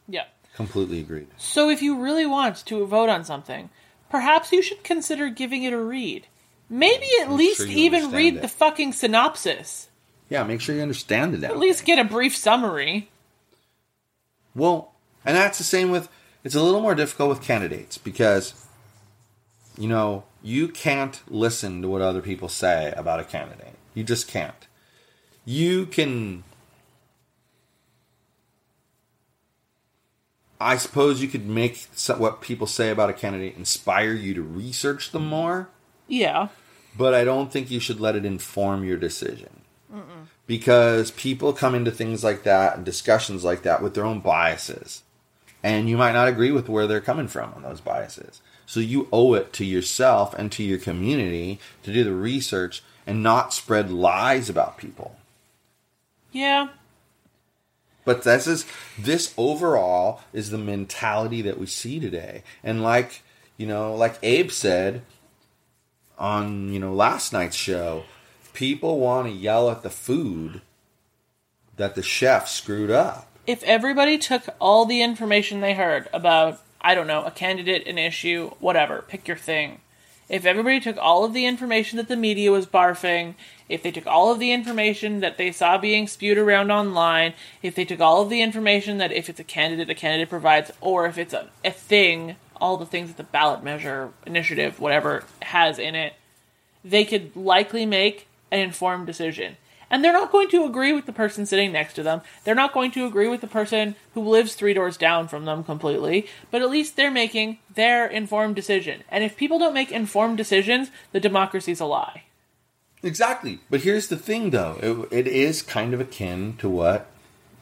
Yeah. Completely agreed. So if you really want to vote on something, perhaps you should consider giving it a read. Maybe at least sure even read it. the fucking synopsis. Yeah, make sure you understand it. At least get a brief summary. Well, and that's the same with. It's a little more difficult with candidates because, you know, you can't listen to what other people say about a candidate. You just can't. You can. I suppose you could make what people say about a candidate inspire you to research them more. Yeah. but I don't think you should let it inform your decision. Because people come into things like that and discussions like that with their own biases. And you might not agree with where they're coming from on those biases. So you owe it to yourself and to your community to do the research and not spread lies about people. Yeah. But this is this overall is the mentality that we see today. And like, you know, like Abe said on, you know, last night's show, people want to yell at the food that the chef screwed up. If everybody took all the information they heard about, I don't know, a candidate, an issue, whatever, pick your thing. If everybody took all of the information that the media was barfing, if they took all of the information that they saw being spewed around online, if they took all of the information that if it's a candidate, a candidate provides, or if it's a, a thing, all the things that the ballot measure initiative, whatever, has in it, they could likely make an informed decision. And they're not going to agree with the person sitting next to them. They're not going to agree with the person who lives three doors down from them completely. But at least they're making their informed decision. And if people don't make informed decisions, the democracy's a lie. Exactly. But here's the thing, though. It, it is kind of akin to what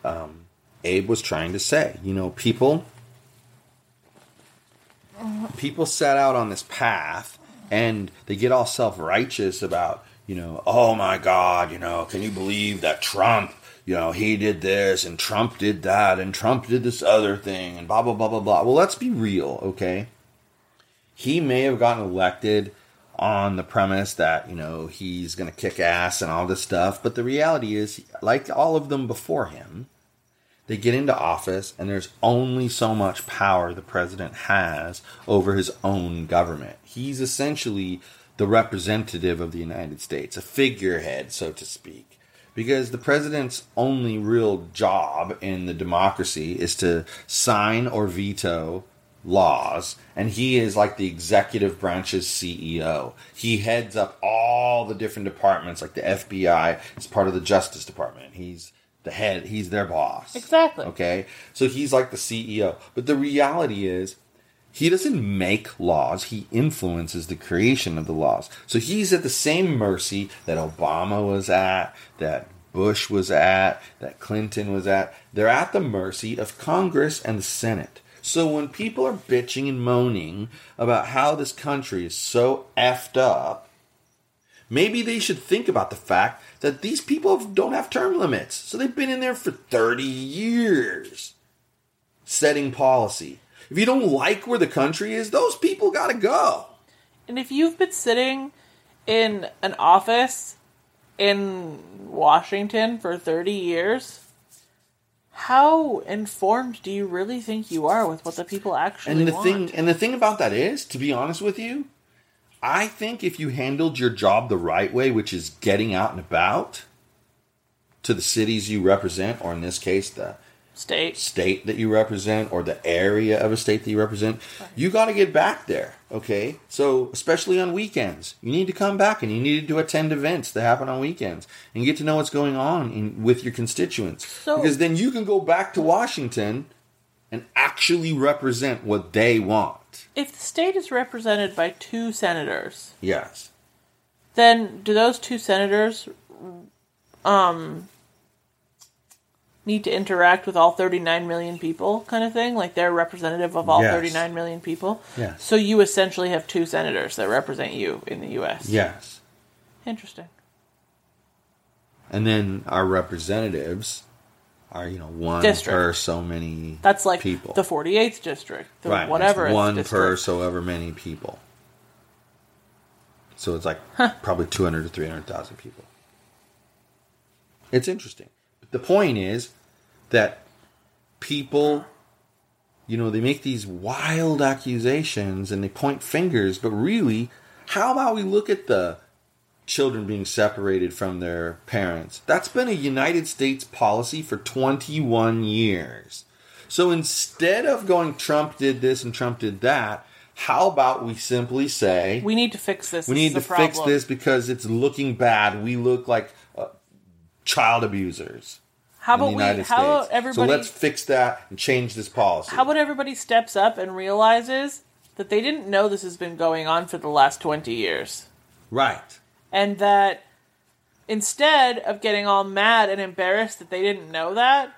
um, Abe was trying to say. You know, people people set out on this path and they get all self righteous about, you know, oh my God, you know, can you believe that Trump, you know, he did this and Trump did that and Trump did this other thing and blah, blah, blah, blah, blah. Well, let's be real, okay? He may have gotten elected on the premise that, you know, he's going to kick ass and all this stuff, but the reality is, like all of them before him, they get into office and there's only so much power the president has over his own government. He's essentially the representative of the United States, a figurehead, so to speak. Because the president's only real job in the democracy is to sign or veto laws, and he is like the executive branch's CEO. He heads up all the different departments, like the FBI is part of the Justice Department. He's the head, he's their boss. Exactly. Okay? So he's like the CEO. But the reality is, he doesn't make laws, he influences the creation of the laws. So he's at the same mercy that Obama was at, that Bush was at, that Clinton was at. They're at the mercy of Congress and the Senate. So when people are bitching and moaning about how this country is so effed up, maybe they should think about the fact that these people don't have term limits. So they've been in there for 30 years setting policy. If you don't like where the country is, those people got to go. And if you've been sitting in an office in Washington for 30 years, how informed do you really think you are with what the people actually And the want? thing and the thing about that is, to be honest with you, I think if you handled your job the right way, which is getting out and about to the cities you represent, or in this case, the State. state that you represent or the area of a state that you represent, you got to get back there. Okay, so especially on weekends, you need to come back and you need to attend events that happen on weekends and get to know what's going on in, with your constituents. So- because then you can go back to Washington and actually represent what they want. If the state is represented by two senators, Yes. then do those two senators um need to interact with all 39 million people kind of thing like they're representative of all Yes. 39 million people Yes. so you essentially have two senators that represent you in the US Yes. interesting And then our representatives are, you know, one District. per so many that's like people. the 48th district the right. whatever it's it's one district. per so ever many people. So it's like probably 200 to 300,000 people. It's interesting. But the point is that people, you know, they make these wild accusations and they point fingers, but really, how about we look at the children being separated from their parents? That's been a United States policy for 21 years. So instead of going, Trump did this and Trump did that, how about we simply say, we need to fix this we This need is to fix problem. this because it's looking bad. We look like uh, child abusers how in the about we United how about States. everybody so let's fix that and change this policy. how about everybody steps up and realizes that they didn't know this has been going on for the last 20 years right. And that instead of getting all mad and embarrassed that they didn't know that,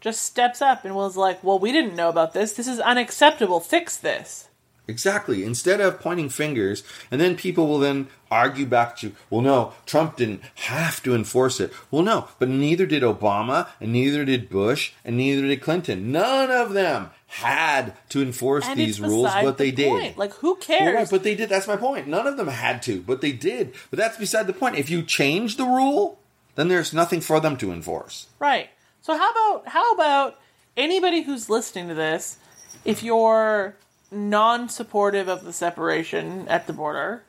just steps up and was like, "Well, we didn't know about this. This is unacceptable. Fix this." Exactly. Instead of pointing fingers, and then people will then argue back to you, well, no, Trump didn't have to enforce it. Well, no, but neither did Obama, and neither did Bush, and neither did Clinton. None of them had to enforce And these rules, but they the did. Like, who Well, cares? right, but they did. That's my point. None of them had to, but they did. But that's beside the point. If you change the rule, then there's nothing for them to enforce. Right. So how about how about anybody who's listening to this, if you're non-supportive of the separation at the border,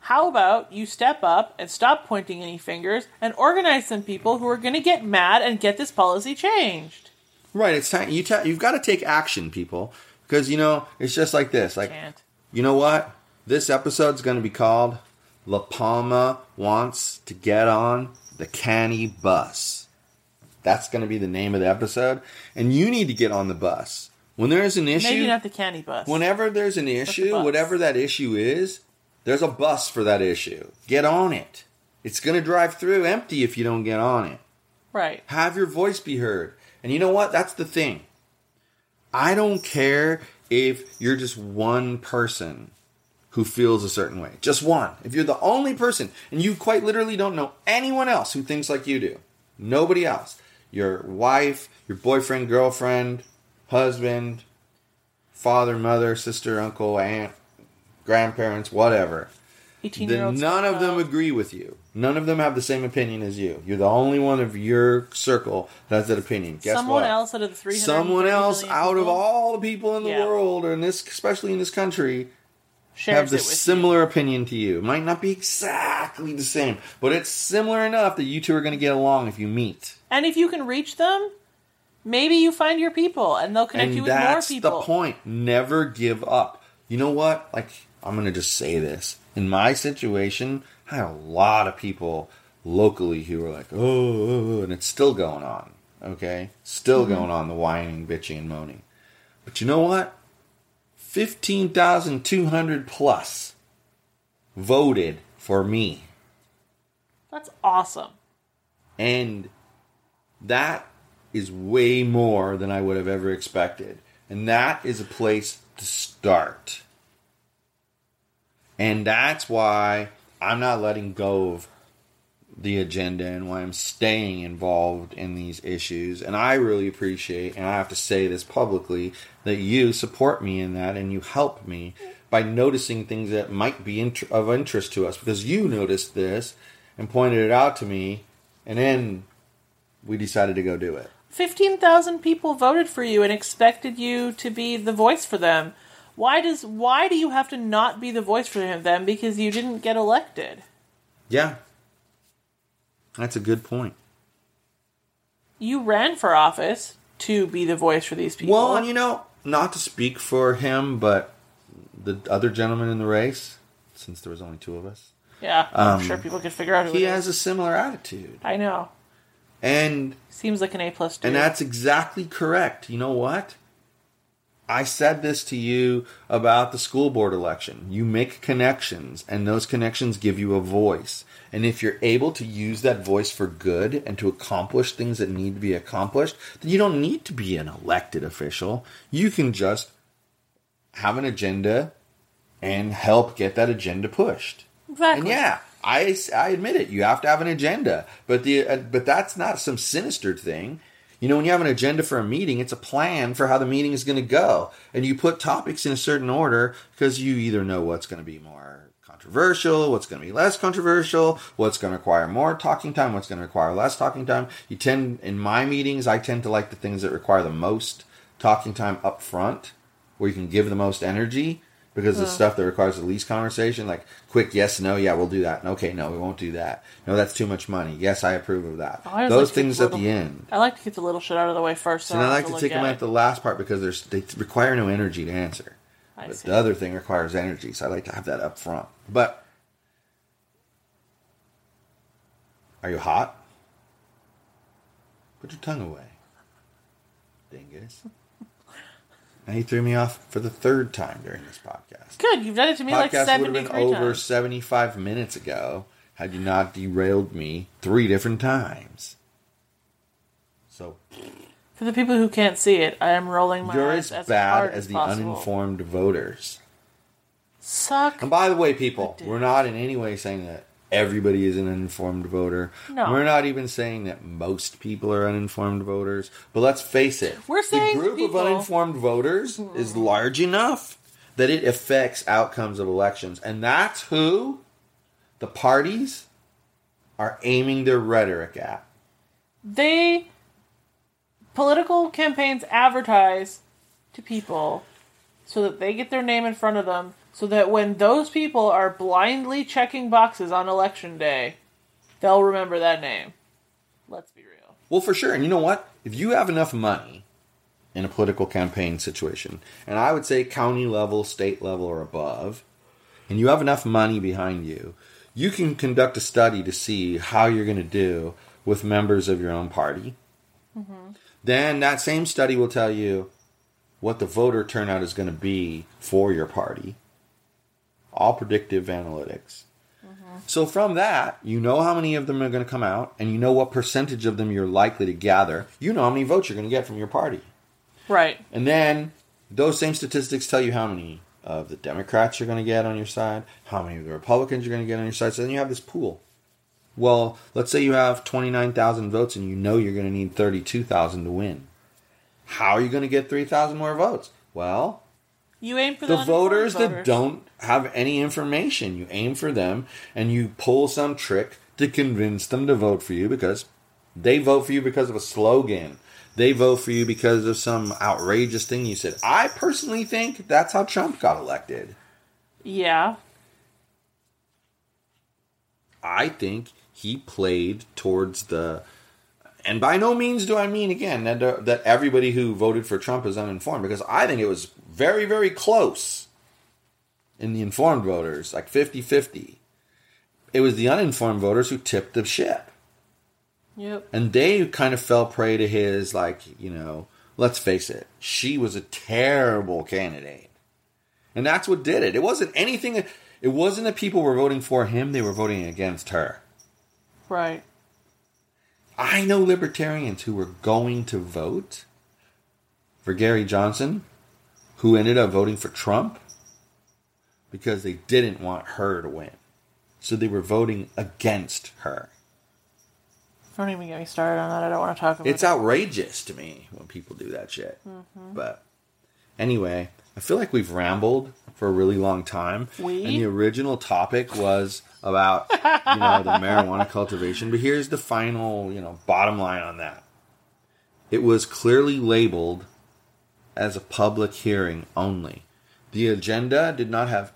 how about you step up and stop pointing any fingers and organize some people who are going to get mad and get this policy changed? Right. It's time. You ta- you've got to take action, people, because you know it's just like this. Like Can't. you know what? This episode's going to be called La Palma wants to get on the canny bus. That's going to be the name of the episode, and you need to get on the bus when there is an issue. Maybe not the candy bus. Whenever there's an issue, bus? whatever that issue is, there's a bus for that issue. Get on it. It's going to drive through empty if you don't get on it. right. Have your voice be heard. And you know what? That's the thing. I don't care if you're just one person who feels a certain way. Just one. If you're the only person and you quite literally don't know anyone else who thinks like you do, nobody else. Your wife, your boyfriend, girlfriend, husband, father, mother, sister, uncle, aunt, grandparents, whatever. 18 year then olds. none of them agree with you. None of them have the same opinion as you. You're the only one of your circle that has that opinion. Guess Someone what? else out of the 300 Someone else out of all the people in the Yeah. world, or in this, especially in this country, shares have the with you. similar opinion to you. It might not be exactly the same, but it's similar enough that you two are going to get along if you meet. And if you can reach them, maybe you find your people and they'll connect and you with more people. that's the point. Never give up. You know what? Like I'm going to just say this. In my situation, I had a lot of people locally who were like, "Oh,", oh, oh," and it's still going on. Okay, still Mm-hmm. going on the whining, bitching, and moaning. But you know what? Fifteen thousand two hundred plus voted for me. That's awesome. And that is way more than I would have ever expected. And that is a place to start. And that's why I'm not letting go of the agenda and why I'm staying involved in these issues. And I really appreciate, and I have to say this publicly, that you support me in that and you help me by noticing things that might be int- of interest to us because you noticed this and pointed it out to me, and then we decided to go do it. 15,000 people voted for you and expected you to be the voice for them. Why does why do you have to not be the voice for them because you didn't get elected? Yeah. That's a good point. You ran for office to be the voice for these people. Well, and you know, not to speak for him, but the other gentleman in the race, since there was only two of us, yeah, I'm um, sure people could figure out who he has a similar attitude. I know. And Seems like an A plus and that's exactly correct. You know what? I said this to you about the school board election. You make connections, and those connections give you a voice. And if you're able to use that voice for good and to accomplish things that need to be accomplished, then you don't need to be an elected official. You can just have an agenda and help get that agenda pushed. exactly. And yeah, I, I admit it. You have to have an agenda, but the uh, but that's not some sinister thing. You know, when you have an agenda for a meeting, it's a plan for how the meeting is going to go, and you put topics in a certain order because you either know what's going to be more controversial, what's going to be less controversial, what's going to require more talking time, what's going to require less talking time. You tend in my meetings, I tend to like the things that require the most talking time up front, where you can give the most energy because the stuff that requires the least conversation, like quick yes, no, yeah, we'll do that. Okay, no, we won't do that. No, that's too much money. Yes, I approve of that. I always Those like to things at the end. I like to get the little shit out of the way first. So And I don't like have to look take them at at it. the last part because there's they require no energy to answer. I But see. the other thing requires energy, so I like to have that up front. But are you hot? Put your tongue away. Dingus. Now you threw me off for the third time during this podcast. Good, you've done it to me like podcast would have been over times. 75 minutes ago had you not derailed me three different times. So For the people who can't see it, I am rolling my you're eyes as as bad hard as the possible. uninformed voters. Suck. And by the way, people, we're not in any way saying that everybody is an uninformed voter. No. We're not even saying that most people are uninformed voters. But let's face it, We're saying the group people- of uninformed voters mm-hmm. is large enough that it affects outcomes of elections. And that's who the parties are aiming their rhetoric at. they political campaigns advertise to people so that they get their name in front of them so that when those people are blindly checking boxes on election day they'll remember that name let's be real Well, for sure. And you know what? If you have enough money in a political campaign situation, and I would say county level, state level, or above, and you have enough money behind you, you can conduct a study to see how you're going to do with members of your own party. Mm-hmm. Then that same study will tell you what the voter turnout is going to be for your party. All predictive analytics. So from that, you know how many of them are going to come out, and you know what percentage of them you're likely to gather. You know how many votes you're going to get from your party. right And then those same statistics tell you how many of the Democrats you're going to get on your side, how many of the Republicans you're going to get on your side. So then you have this pool. Well, let's say you have 29,000 votes and you know you're going to need 32,000 to win. How are you going to get 3,000 more votes? Well, You aim for the the, voters that voters. don't have any information. You aim for them and you pull some trick to convince them to vote for you because they vote for you because of a slogan. They vote for you because of some outrageous thing you said. I personally think that's how Trump got elected. Yeah. I think he played towards the and by no means do I mean again that that everybody who voted for Trump is uninformed because I think it was very very close in the informed voters like 50-50 it was the uninformed voters who tipped the ship. Yep. and they kind of fell prey to his like you know let's face it she was a terrible candidate. And that's what did it. It wasn't anything it wasn't that people were voting for him they were voting against her. Right. I know libertarians who were going to vote for Gary Johnson who ended up voting for Trump because they didn't want her to win. So they were voting against her. Don't even get me started on that. I don't want to talk about It's it. outrageous to me when people do that shit. Mm-hmm. But anyway, I feel like we've rambled for a really long time. We? And the original topic was about you know the marijuana cultivation. But here's the final you know bottom line on that. It was clearly labeled as a public hearing only. The agenda did not have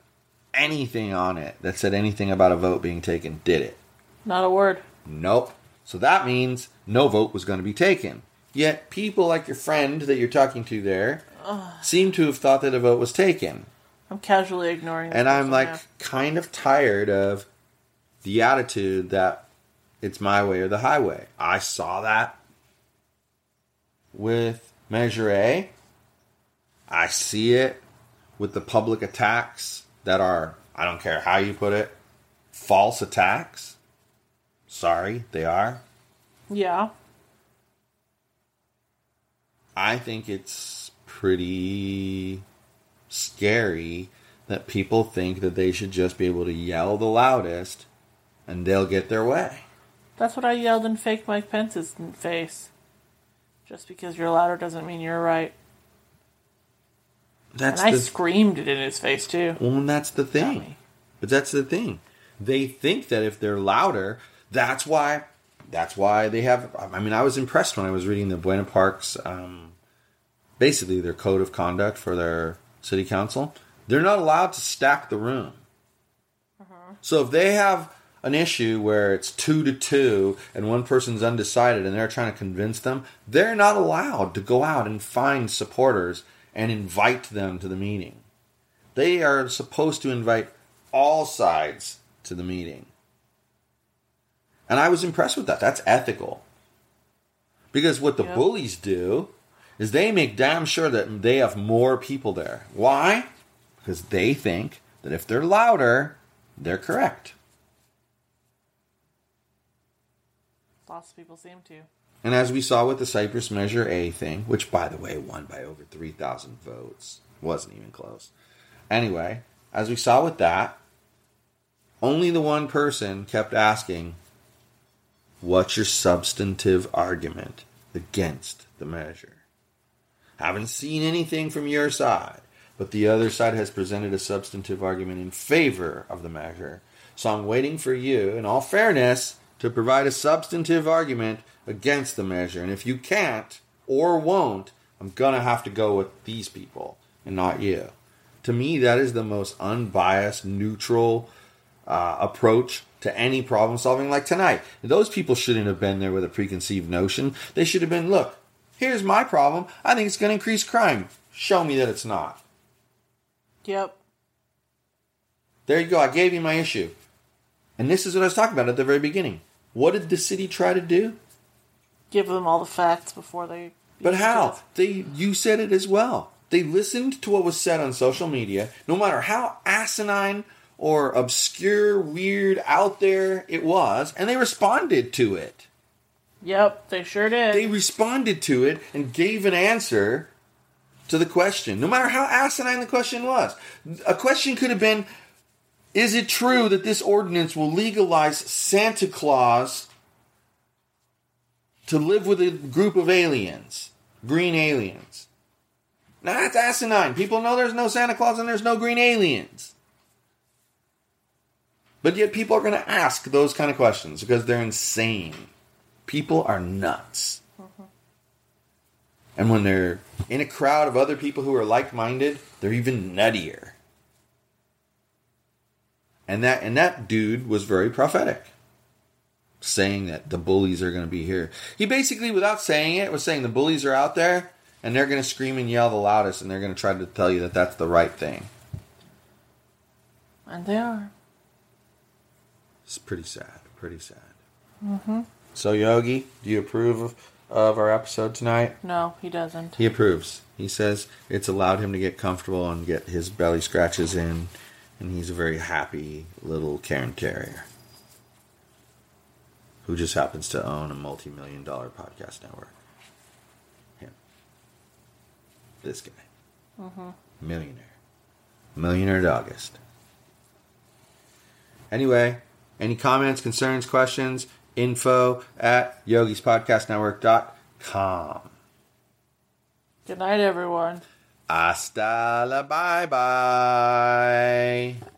anything on it that said anything about a vote being taken. Did it? Not a word. Nope. So that means no vote was going to be taken. Yet people like your friend that you're talking to there seem to have thought that a vote was taken. I'm casually ignoring. And I'm like now. kind of tired of the attitude that it's my way or the highway. I saw that with Measure A. I see it with the public attacks that are, I don't care how you put it, false attacks. Sorry, they are. Yeah. I think it's pretty scary that people think that they should just be able to yell the loudest and they'll get their way. That's what I yelled in fake Mike Pence's face. Just because you're louder doesn't mean you're right. That's and I the screamed it in his face too. well, and that's the thing. But that's the thing. They think that if they're louder, that's why. That's why they have. I mean, I was impressed when I was reading the Buena Parks, um, basically their code of conduct for their city council. They're not allowed to stack the room. So if they have an issue where it's two to two and one person's undecided and they're trying to convince them, they're not allowed to go out and find supporters and invite them to the meeting. They are supposed to invite all sides to the meeting. And I was impressed with that. That's ethical. Because what the Yep. bullies do is they make damn sure that they have more people there. Why? Because they think that if they're louder, they're correct. Lots of people seem to. And as we saw with the Cypress Measure A thing, which by the way won by over 3,000 votes, wasn't even close. Anyway, as we saw with that, only the one person kept asking, What's your substantive argument against the measure? Haven't seen anything from your side, but the other side has presented a substantive argument in favor of the measure. So I'm waiting for you, in all fairness, to provide a substantive argument against the measure. And if you can't or won't, I'm going to have to go with these people and not you. To me, that is the most unbiased, neutral uh, approach to any problem solving like tonight. Those people shouldn't have been there with a preconceived notion. They should have been, look, here's my problem. I think it's going to increase crime. Show me that it's not. Yep. There you go. I gave you my issue. And this is what I was talking about at the very beginning. What did the city try to do? Give them all the facts before they. But how? They you said it as well. They listened to what was said on social media, no matter how asinine or obscure, weird, out there it was, and they responded to it. Yep, they sure did. They responded to it and gave an answer to the question, no matter how asinine the question was. A question could have been Is it true that this ordinance will legalize Santa Claus to live with a group of aliens, green aliens? Now that's asinine. People know there's no Santa Claus and there's no green aliens. But yet people are going to ask those kind of questions because they're insane. People are nuts. And when they're in a crowd of other people who are like minded, they're even nuttier. And that and that dude was very prophetic. Saying that the bullies are going to be here. He basically, without saying it, was saying the bullies are out there and they're going to scream and yell the loudest and they're going to try to tell you that that's the right thing. And they are. It's pretty sad. Pretty sad. Mm-hmm. So, Yogi, do you approve of, of our episode tonight? No, he doesn't. He approves. He says it's allowed him to get comfortable and get his belly scratches in, and he's a very happy little Cairn Terrier who just happens to own a multi million dollar podcast network. Him. This guy. Mm-hmm. Millionaire. Millionaire August. Anyway, any comments, concerns, questions, info at yogispodcastnetwork.com. Good night, everyone. Hasta la bye bye.